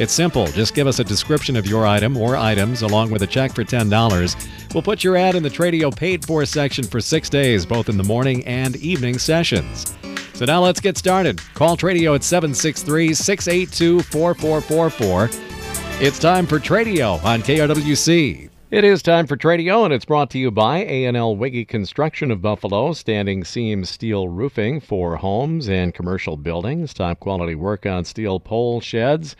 It's simple. Just give us a description of your item or items along with a check for $10. We'll put your ad in the Tradio paid for section for six days, both in the morning and evening sessions. So now let's get started. Call Tradio at 763 682 4444. It's time for Tradio on KRWC. It is time for Tradio, and it's brought to you by A&L Wiggy Construction of Buffalo, standing seam steel roofing for homes and commercial buildings, top quality work on steel pole sheds.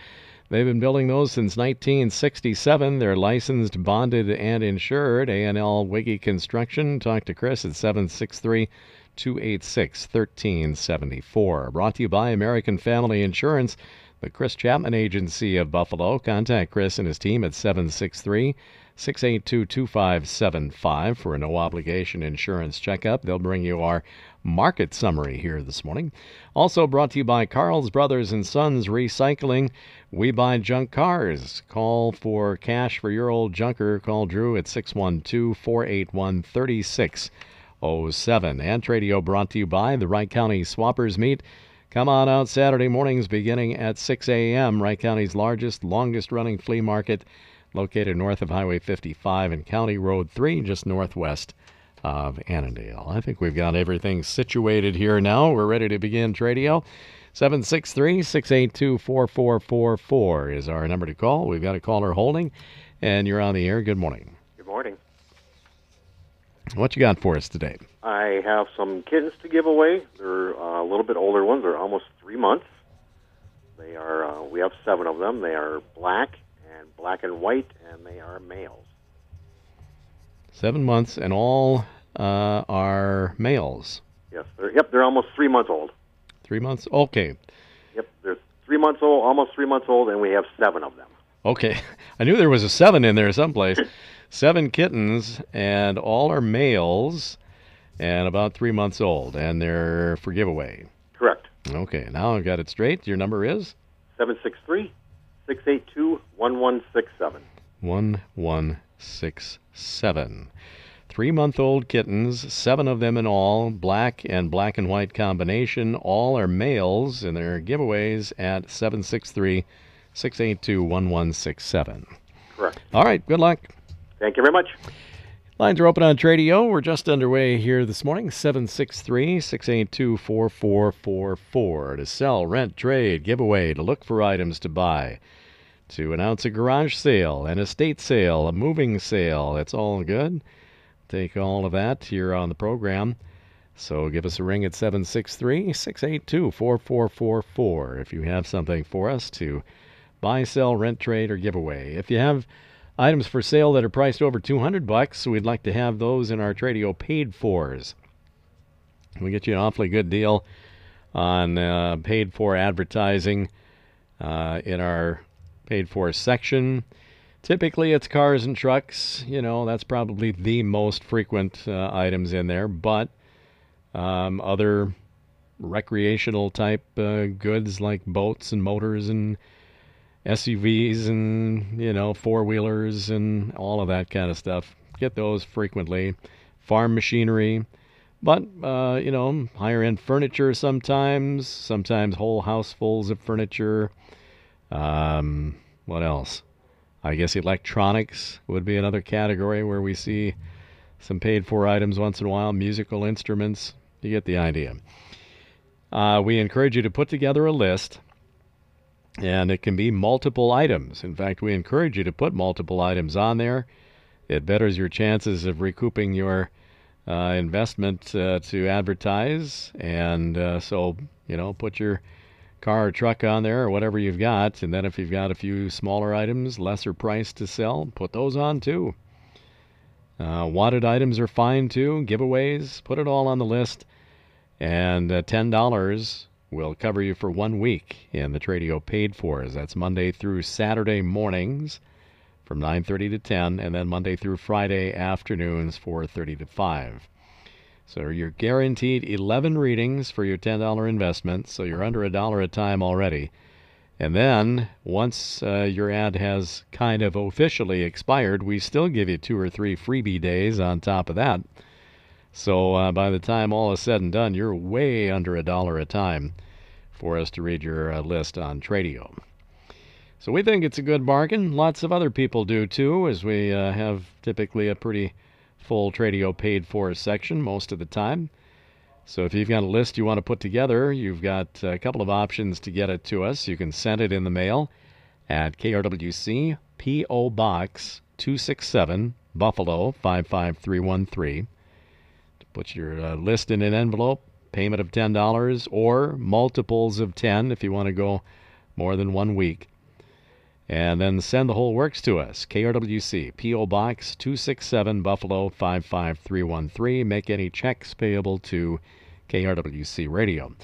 They've been building those since 1967. They're licensed, bonded, and insured. A&L Wiggy Construction. Talk to Chris at 763 286 1374. Brought to you by American Family Insurance, the Chris Chapman Agency of Buffalo. Contact Chris and his team at 763 682 2575 for a no obligation insurance checkup. They'll bring you our market summary here this morning. Also brought to you by Carl's Brothers and Sons Recycling. We buy junk cars. Call for cash for your old junker. Call Drew at 612 481 3607. And Radio brought to you by the Wright County Swappers Meet. Come on out Saturday mornings beginning at 6 a.m. Wright County's largest, longest running flea market located north of Highway 55 and County Road 3, just northwest of Annandale. I think we've got everything situated here now. We're ready to begin Tradio. 763 682 4444 is our number to call. We've got a caller holding, and you're on the air. Good morning. Good morning. What you got for us today? I have some kittens to give away. They're uh, a little bit older ones. They're almost three months. They are. Uh, we have seven of them. They are black and black and white, and they are males. Seven months, and all uh, are males. Yes. They're, yep. They're almost three months old. Three months. Okay. Yep. They're three months old, almost three months old, and we have seven of them. Okay. I knew there was a seven in there someplace. seven kittens, and all are males, and about three months old, and they're for giveaway. Correct. Okay. Now I've got it straight. Your number is Seven six three six eight two one one six seven. one one six seven. Three month old kittens, seven of them in all, black and black and white combination. All are males, and their giveaways at 763 682 1167. Correct. All right, good luck. Thank you very much. Lines are open on Tradio. We're just underway here this morning. 763 682 4444 to sell, rent, trade, giveaway, to look for items to buy, to announce a garage sale, an estate sale, a moving sale. It's all good. Take all of that here on the program. So give us a ring at 763 682 4444 if you have something for us to buy, sell, rent, trade, or give away. If you have items for sale that are priced over 200 bucks, we'd like to have those in our Tradio paid fors. We get you an awfully good deal on uh, paid for advertising uh, in our paid for section. Typically, it's cars and trucks. You know, that's probably the most frequent uh, items in there, but um, other recreational type uh, goods like boats and motors and SUVs and you know four wheelers and all of that kind of stuff. Get those frequently. Farm machinery, but uh, you know higher end furniture sometimes. Sometimes whole housefuls of furniture. Um, what else? I guess electronics would be another category where we see some paid for items once in a while. Musical instruments. You get the idea. Uh, we encourage you to put together a list and it can be multiple items. In fact, we encourage you to put multiple items on there. It betters your chances of recouping your uh, investment uh, to advertise. And uh, so, you know, put your car or truck on there or whatever you've got. And then if you've got a few smaller items, lesser price to sell, put those on too. Uh, wanted items are fine too. Giveaways, put it all on the list. And uh, $10 will cover you for one week in the Tradio paid for. That's Monday through Saturday mornings from 9:30 to 10, and then Monday through Friday afternoons 4:30 to 5. So you're guaranteed 11 readings for your $10 investment, so you're under a dollar a time already. And then, once uh, your ad has kind of officially expired, we still give you two or three freebie days on top of that. So uh, by the time all is said and done, you're way under a dollar a time for us to read your uh, list on Tradio. So we think it's a good bargain. Lots of other people do too, as we uh, have typically a pretty full Tradio paid for section most of the time. So if you've got a list you want to put together, you've got a couple of options to get it to us. You can send it in the mail at KRWC P.O. Box 267, Buffalo 55313. To Put your uh, list in an envelope, payment of $10 or multiples of 10 if you want to go more than one week. And then send the whole works to us. KRWC, P.O. Box 267, Buffalo 55313. Make any checks payable to KRWC Radio.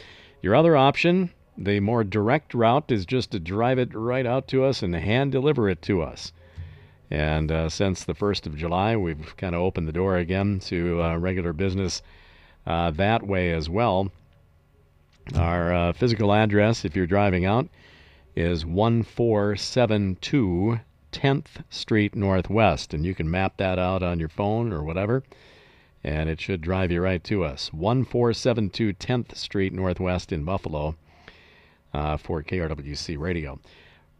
Your other option, the more direct route, is just to drive it right out to us and hand deliver it to us. And uh, since the 1st of July, we've kind of opened the door again to uh, regular business uh, that way as well. Our uh, physical address, if you're driving out, is 1472 10th Street Northwest. And you can map that out on your phone or whatever, and it should drive you right to us. 1472 10th Street Northwest in Buffalo uh, for KRWC Radio.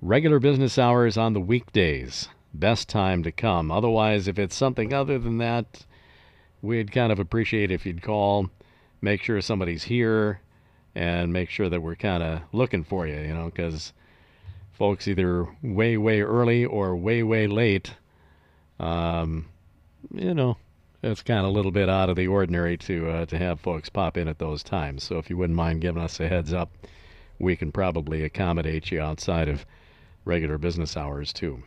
Regular business hours on the weekdays. Best time to come. Otherwise, if it's something other than that, we'd kind of appreciate if you'd call, make sure somebody's here, and make sure that we're kind of looking for you, you know, because folks either way, way early or way, way late, um, you know, it's kind of a little bit out of the ordinary to uh, to have folks pop in at those times. So if you wouldn't mind giving us a heads up, we can probably accommodate you outside of regular business hours too.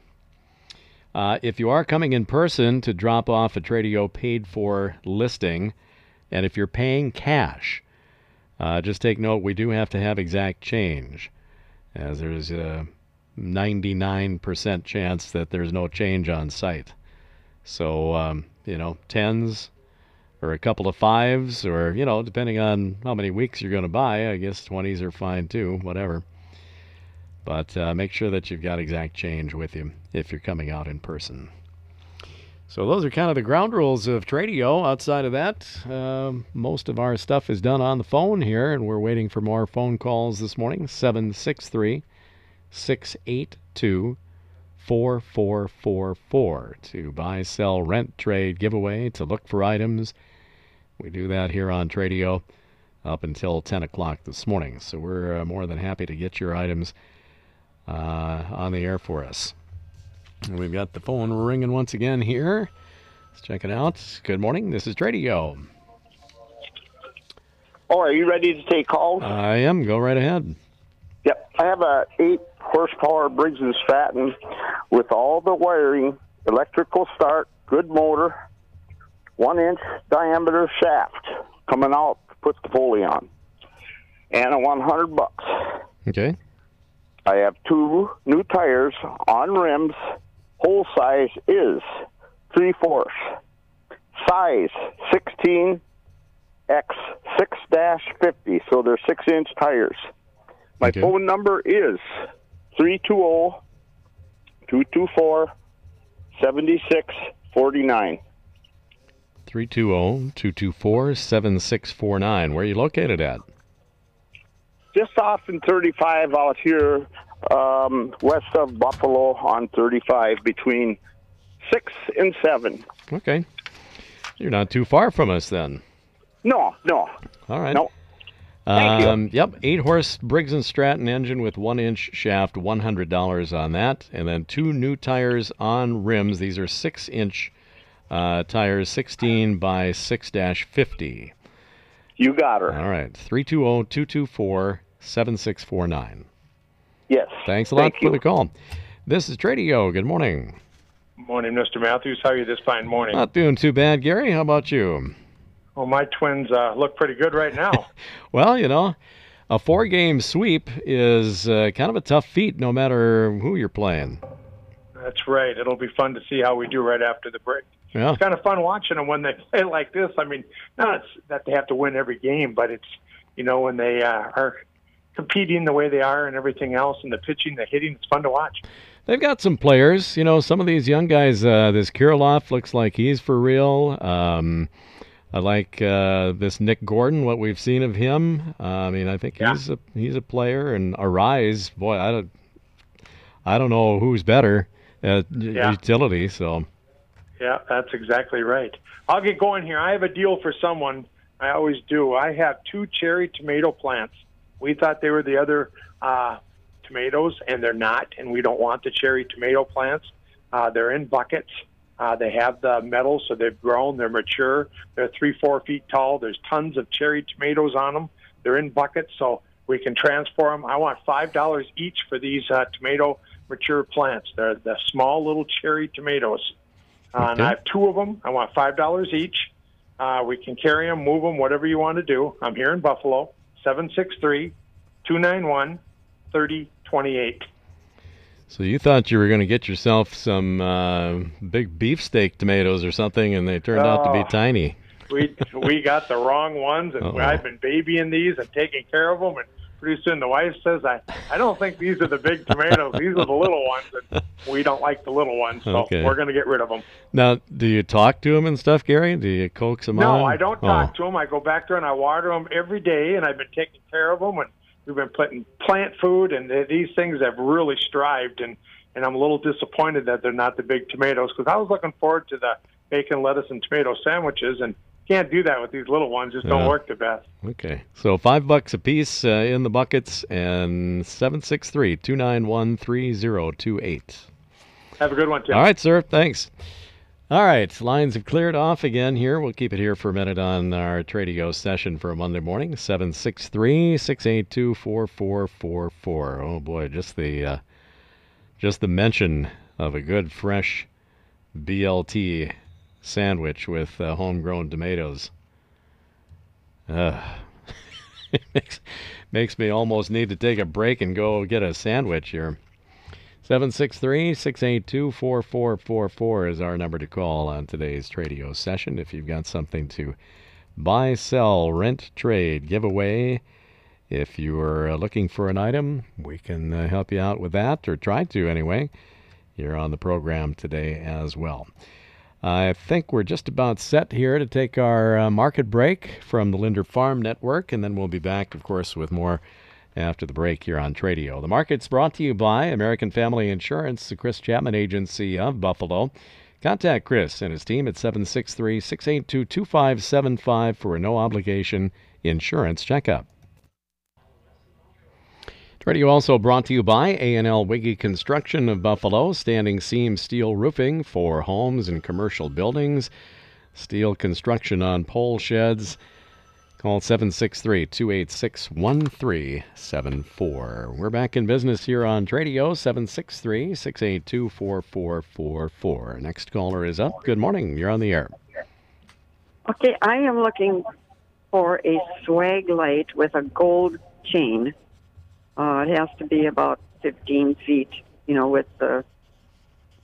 Uh, if you are coming in person to drop off a Tradio paid for listing, and if you're paying cash, uh, just take note we do have to have exact change, as there's a 99% chance that there's no change on site. So, um, you know, tens or a couple of fives, or, you know, depending on how many weeks you're going to buy, I guess 20s are fine too, whatever. But uh, make sure that you've got exact change with you if you're coming out in person. So those are kind of the ground rules of Tradio. Outside of that, um, most of our stuff is done on the phone here, and we're waiting for more phone calls this morning. 763 682 4444 to buy, sell, rent, trade, giveaway, to look for items. We do that here on Tradio up until 10 o'clock this morning. So we're uh, more than happy to get your items uh, on the air for us. And we've got the phone ringing once again here. Let's check it out. Good morning. This is Tradio. Oh, are you ready to take calls? I am. Go right ahead. Yep. I have a eight horsepower Briggs and Stratton with all the wiring, electrical start, good motor, one inch diameter shaft coming out to put the pulley on, and a one hundred bucks. Okay. I have two new tires on rims. Hole size is three fourths. Size 16 X 6 50, So they're six inch tires. My Okay. phone number is 320 224 7649. 320 224 7649. Where are you located at? Just off in 35 out here um, west of Buffalo on 35 between 6 and 7. Okay. You're not too far from us then. No, no, All right. no. Thank you. Um, yep, eight horse Briggs and Stratton engine with one inch shaft, one hundred dollars on that, and then two new tires on rims. These are six inch uh, tires, sixteen by six dash fifty. You got her. All right, three two zero two two four seven six four nine. Yes. Thanks a lot Thank for you. the call. This is Tradio. Good morning. Morning, Mr. Matthews. How are you this fine morning? Not doing too bad, Gary. How about you? Well, my twins uh, look pretty good right now. Well, you know, a four game sweep is uh, kind of a tough feat no matter who you're playing. That's right. It'll be fun to see how we do right after the break. Yeah. It's kind of fun watching them when they play like this. I mean, not that they have to win every game, but it's you know when they uh, are competing the way they are and everything else, and the pitching, the hitting, it's fun to watch. They've got some players. You know, some of these young guys. Uh, this Kirilloff looks like he's for real. Um, I like uh, this Nick Gordon. What we've seen of him. Uh, I mean, I think Yeah. he's a he's a player. And Arraez, boy, I don't I don't know who's better at Yeah. utility. So Yeah, that's exactly right. I'll get going here. I have a deal for someone. I always do. I have two cherry tomato plants. We thought they were the other uh, tomatoes, and they're not. And we don't want the cherry tomato plants. Uh, they're in buckets. Uh, they have the metal, so they've grown. They're mature. They're three, four feet tall. There's tons of cherry tomatoes on them. They're in buckets, so we can transport them. I want five dollars each for these uh, tomato mature plants. They're the small little cherry tomatoes. Uh, And I have two of them. I want five dollars each. Uh, we can carry them, move them, whatever you want to do. I'm here in Buffalo. 763-291-3028. So you thought you were going to get yourself some uh, big beefsteak tomatoes or something, and they turned out to be Oh. tiny. We we got the wrong ones, and Uh-oh. I've been babying these and taking care of them. And pretty soon the wife says, "I I don't think these are the big tomatoes. These are the little ones." And we don't like the little ones, so Okay. we're going to get rid of them. Now, do you talk to them and stuff, Gary? Do you coax him on? No, I don't talk Oh. to them. I go back there and I water them every day, and I've been taking care of them. And we've been putting plant food, and these things have really strived. And and I'm a little disappointed that they're not the big tomatoes because I was looking forward to the bacon, lettuce, and tomato sandwiches, and can't do that with these little ones. Just don't work the best. Okay. So five bucks a piece uh, in the buckets and 763 291 3028. Have a good one, Tim. All right, sir. Thanks. All right. Lines have cleared off again here. We'll keep it here for a minute on our Tradio session for a Monday morning. 763 682 4444. Oh, boy. Just the, uh, just the mention of a good, fresh BLT sandwich with uh, homegrown tomatoes. Uh, it makes, makes me almost need to take a break and go get a sandwich here. 763 682 4444 is our number to call on today's Tradio session. If you've got something to buy, sell, rent, trade, give away, if you're uh, looking for an item, we can uh, help you out with that, or try to anyway. You're on the program today as well. I think we're just about set here to take our uh, market break from the Linder Farm Network, and then we'll be back, of course, with more after the break here on Tradio. The market's brought to you by American Family Insurance, the Chris Chapman Agency of Buffalo. Contact Chris and his team at 763 682 2575 for a no obligation insurance checkup. Radio also brought to you by A&L Wiggy Construction of Buffalo, standing seam steel roofing for homes and commercial buildings, steel construction on pole sheds. Call 763 286 1374. We're back in business here on Tradio 763 682 4444. Next caller is up. Good morning. You're on the air. Okay, I am looking for a swag light with a gold chain. Uh, it has to be about 15 feet, you know, with the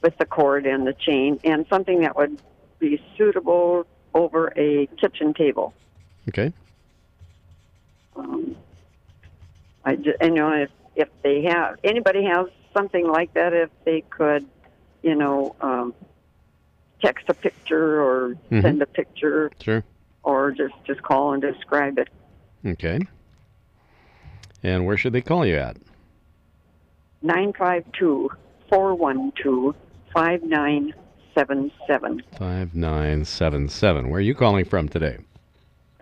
with the cord and the chain, and something that would be suitable over a kitchen table. Okay. Um, I just, you know, if if they have anybody has something like that, if they could, you know, um, text a picture or Mhm. send a picture Sure. or just just call and describe it. Okay. And where should they call you at? 952-412-5977 5977. Where are you calling from today?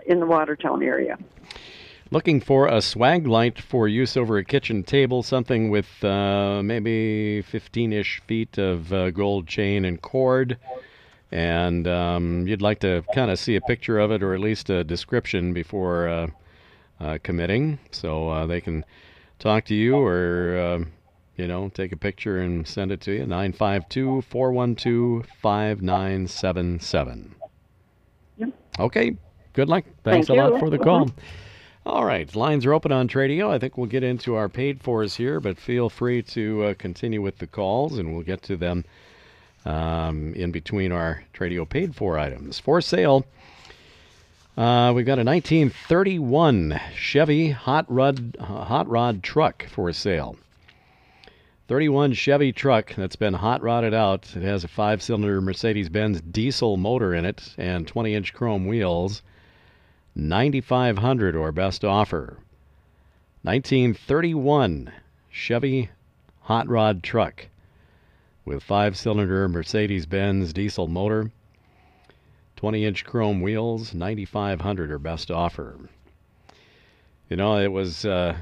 in the Watertown area. Looking for a swag light for use over a kitchen table, something with uh, maybe 15 ish feet of uh, gold chain and cord. And um, you'd like to kind of see a picture of it or at least a description before uh, uh, committing so uh, they can talk to you or, uh, you know, take a picture and send it to you. 952 412 5977. Okay. Good luck. Thanks Thank a lot you. for the call. All right, lines are open on Tradio. I think we'll get into our paid fors here, but feel free to uh, continue with the calls, and we'll get to them um, in between our Tradio paid for items. For sale, uh, we've got a 1931 Chevy hot rod hot rod truck for sale. 31 Chevy truck that's been hot rodded out. It has a five-cylinder Mercedes-Benz diesel motor in it and 20-inch chrome wheels. 9500 or best offer. 1931 Chevy hot rod truck with five-cylinder Mercedes-Benz diesel motor, 20-inch chrome wheels, 9500 or best offer. You know, it was uh,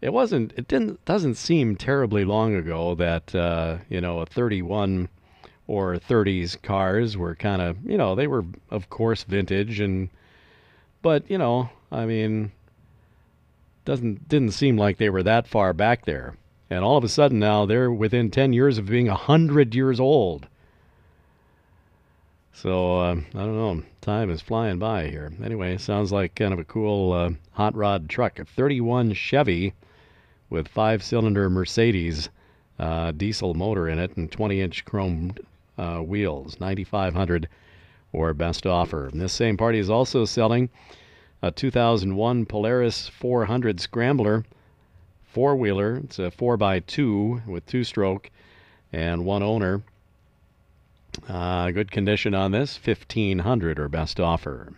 it wasn't it didn't doesn't seem terribly long ago that uh, you know a 31 or 30s cars were kind of you know they were of course vintage and but you know, I mean, doesn't didn't seem like they were that far back there. And all of a sudden now they're within 10 years of being 100 years old. So uh, I don't know. Time is flying by here. Anyway, sounds like kind of a cool uh, hot rod truck. A 31 Chevy with five-cylinder Mercedes uh, diesel motor in it and 20-inch chrome uh, wheels. 9,500 or best offer. This same party is also selling a 2001 Polaris 400 Scrambler four wheeler. It's a 4x2 with two stroke and one owner. Uh, good condition on this 1500 or best offer.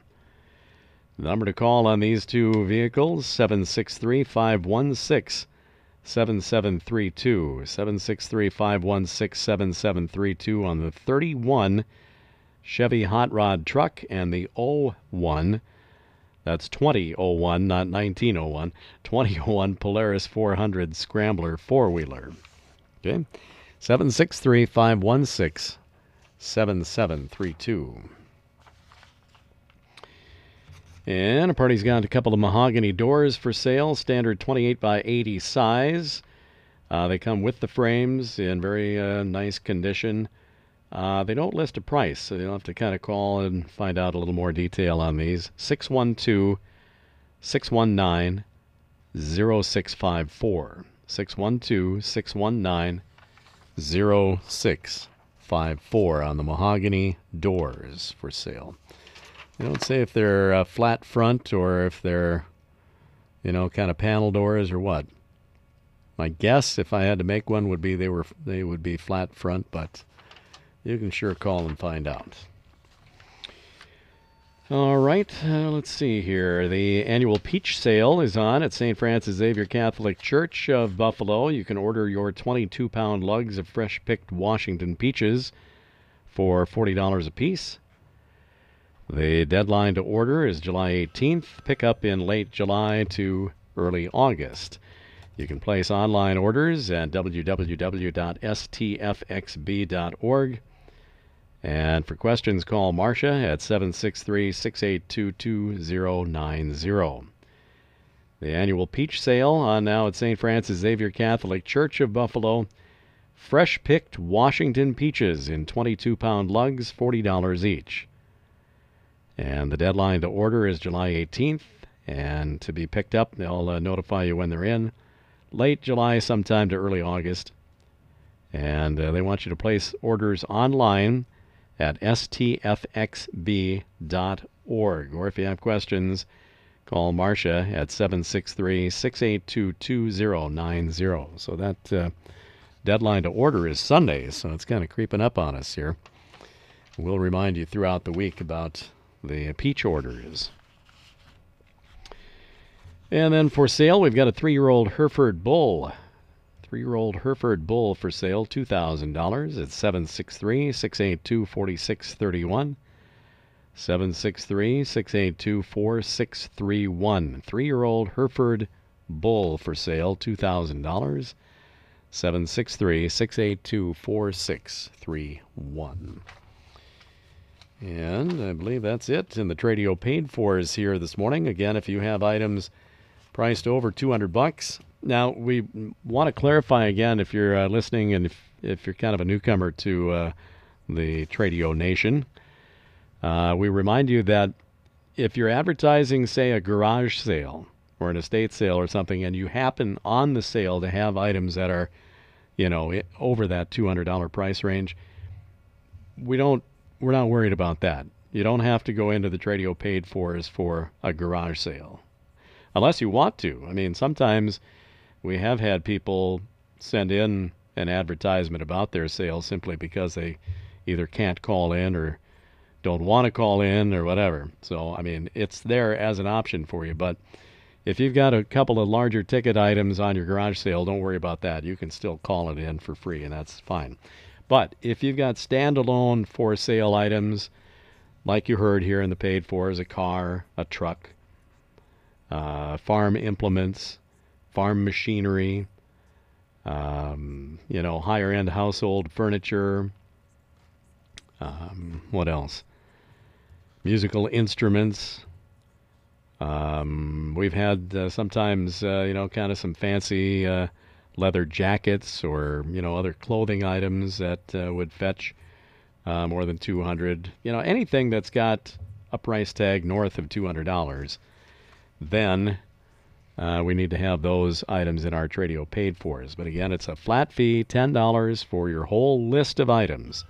The number to call on these two vehicles 763 516 7732. 763 516 7732 on the 31 Chevy hot rod truck and the 01 that's 2001 not 1901 2001 Polaris 400 Scrambler four-wheeler. Okay. 763-516 7732 and a party's got a couple of mahogany doors for sale standard 28 by 80 size. Uh, they come with the frames in very uh, nice condition uh, they don't list a price, so you'll have to kind of call and find out a little more detail on these. 612 619 0654. 612 619 0654 on the mahogany doors for sale. They don't say if they're flat front or if they're, you know, kind of panel doors or what. My guess, if I had to make one, would be they were they would be flat front, but you can sure call and find out. All right, uh, let's see here. The annual peach sale is on at St. Francis Xavier Catholic Church of Buffalo. You can order your 22 pound lugs of fresh picked Washington peaches for $40 a piece. The deadline to order is July 18th, pick up in late July to early August. You can place online orders at www.stfxb.org and for questions, call Marcia at 763 682 2090. The annual peach sale on now at St. Francis Xavier Catholic Church of Buffalo. Fresh picked Washington peaches in 22 pound lugs, $40 each. And the deadline to order is July 18th. And to be picked up, they'll uh, notify you when they're in. Late July, sometime to early August. And uh, they want you to place orders online at stfxb.org. Or if you have questions, call Marcia at 763 682 2090. So that uh, deadline to order is Sunday, so it's kind of creeping up on us here. We'll remind you throughout the week about the peach orders. And then for sale, we've got a three year old Hereford Bull Three year old Hereford Bull for sale, $2,000. It's 763 682 4631. 763 682 4631. Three year old Hereford Bull for sale, $2,000. 763 682 4631. And I believe that's it. And the Tradio paid for is here this morning. Again, if you have items priced over 200 bucks, now, we want to clarify again if you're uh, listening and if, if you're kind of a newcomer to uh, the Tradio Nation, uh, we remind you that if you're advertising, say, a garage sale or an estate sale or something, and you happen on the sale to have items that are, you know, over that $200 price range, we don't, we're not worried about that. You don't have to go into the Tradio paid fors for a garage sale, unless you want to. I mean, sometimes we have had people send in an advertisement about their sale simply because they either can't call in or don't want to call in or whatever. So, I mean, it's there as an option for you. But if you've got a couple of larger ticket items on your garage sale, don't worry about that. You can still call it in for free, and that's fine. But if you've got standalone for sale items, like you heard here in the paid for, is a car, a truck, uh, farm implements, farm machinery, um, you know, higher end household furniture. Um, what else? Musical instruments. Um, we've had uh, sometimes, uh, you know, kind of some fancy uh, leather jackets or, you know, other clothing items that uh, would fetch uh, more than 200 You know, anything that's got a price tag north of $200, then uh, we need to have those items in our Tradio paid for us. But again, it's a flat fee, $10 for your whole list of items.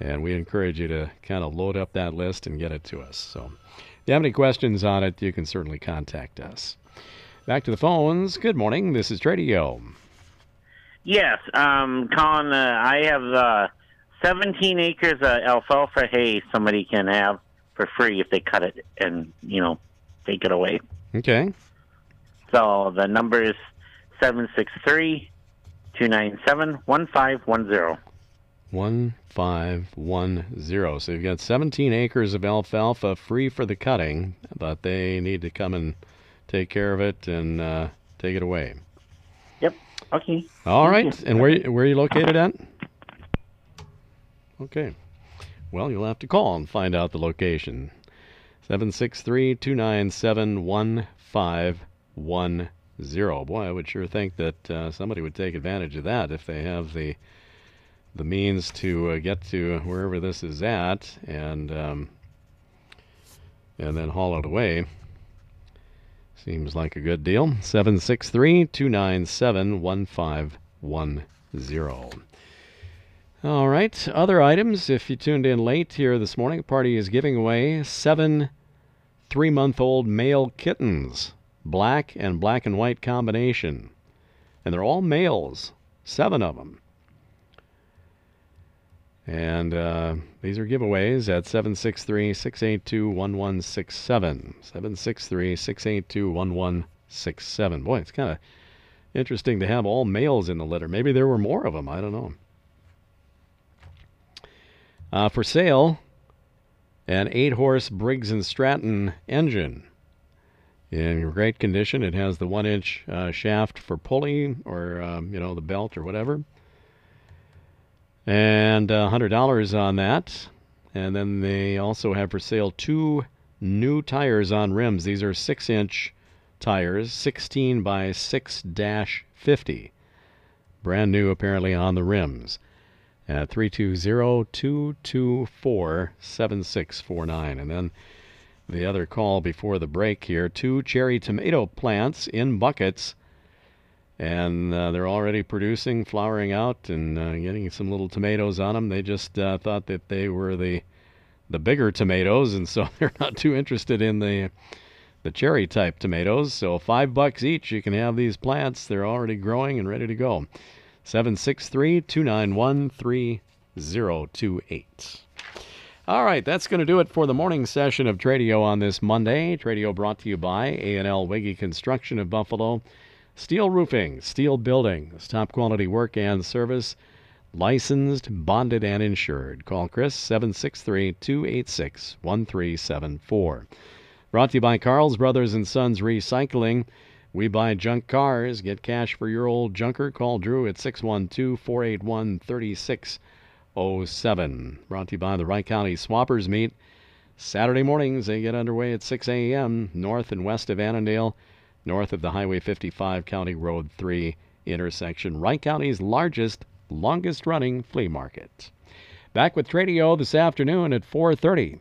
And we encourage you to kind of load up that list and get it to us. So if you have any questions on it, you can certainly contact us. Back to the phones. Good morning. This is Tradio. Yes, um, Colin, uh, I have uh, 17 acres of alfalfa hay somebody can have for free if they cut it and, you know, take it away. Okay. So the number is 763 297 1510. 1510. So you've got 17 acres of alfalfa free for the cutting, but they need to come and take care of it and uh, take it away. Yep. Okay. All right. And where where are you located at? Okay. Well, you'll have to call and find out the location. 763-297-1510. Boy, I would sure think that uh, somebody would take advantage of that if they have the the means to uh, get to wherever this is at and um, and then haul it away. Seems like a good deal. 763 297 1510. All right. Other items. If you tuned in late here this morning, party is giving away seven three month old male kittens, black and black and white combination. And they're all males, seven of them. And uh, these are giveaways at 763 682 1167. 763 682 1167. Boy, it's kind of interesting to have all males in the litter. Maybe there were more of them. I don't know. Uh, for sale, an 8 horse Briggs and Stratton engine. In great condition. It has the 1 inch uh, shaft for pulley or, um, you know, the belt or whatever and uh, $100 on that. And then they also have for sale two new tires on rims. These are 6 inch tires, 16 by 6 50. Brand new, apparently, on the rims. At 320 224 7649. And then the other call before the break here two cherry tomato plants in buckets and uh, they're already producing, flowering out, and uh, getting some little tomatoes on them. They just uh, thought that they were the the bigger tomatoes, and so they're not too interested in the the cherry type tomatoes. So five bucks each, you can have these plants. They're already growing and ready to go. 763-291-3028. All right, that's going to do it for the morning session of Tradio on this Monday. Tradio brought to you by A&L Wiggy Construction of Buffalo. Steel roofing, steel buildings, top quality work and service, licensed, bonded, and insured. Call Chris 763 286 1374. Brought to you by Carl's Brothers and Sons Recycling. We buy junk cars. Get cash for your old junker. Call Drew at 612 481 3607. Brought to you by the Wright County Swappers Meet. Saturday mornings, they get underway at 6 a.m. north and west of Annandale north of the Highway 55 County Road 3 intersection, Wright County's largest, longest running flea market. Back with Tradio this afternoon at 4:30.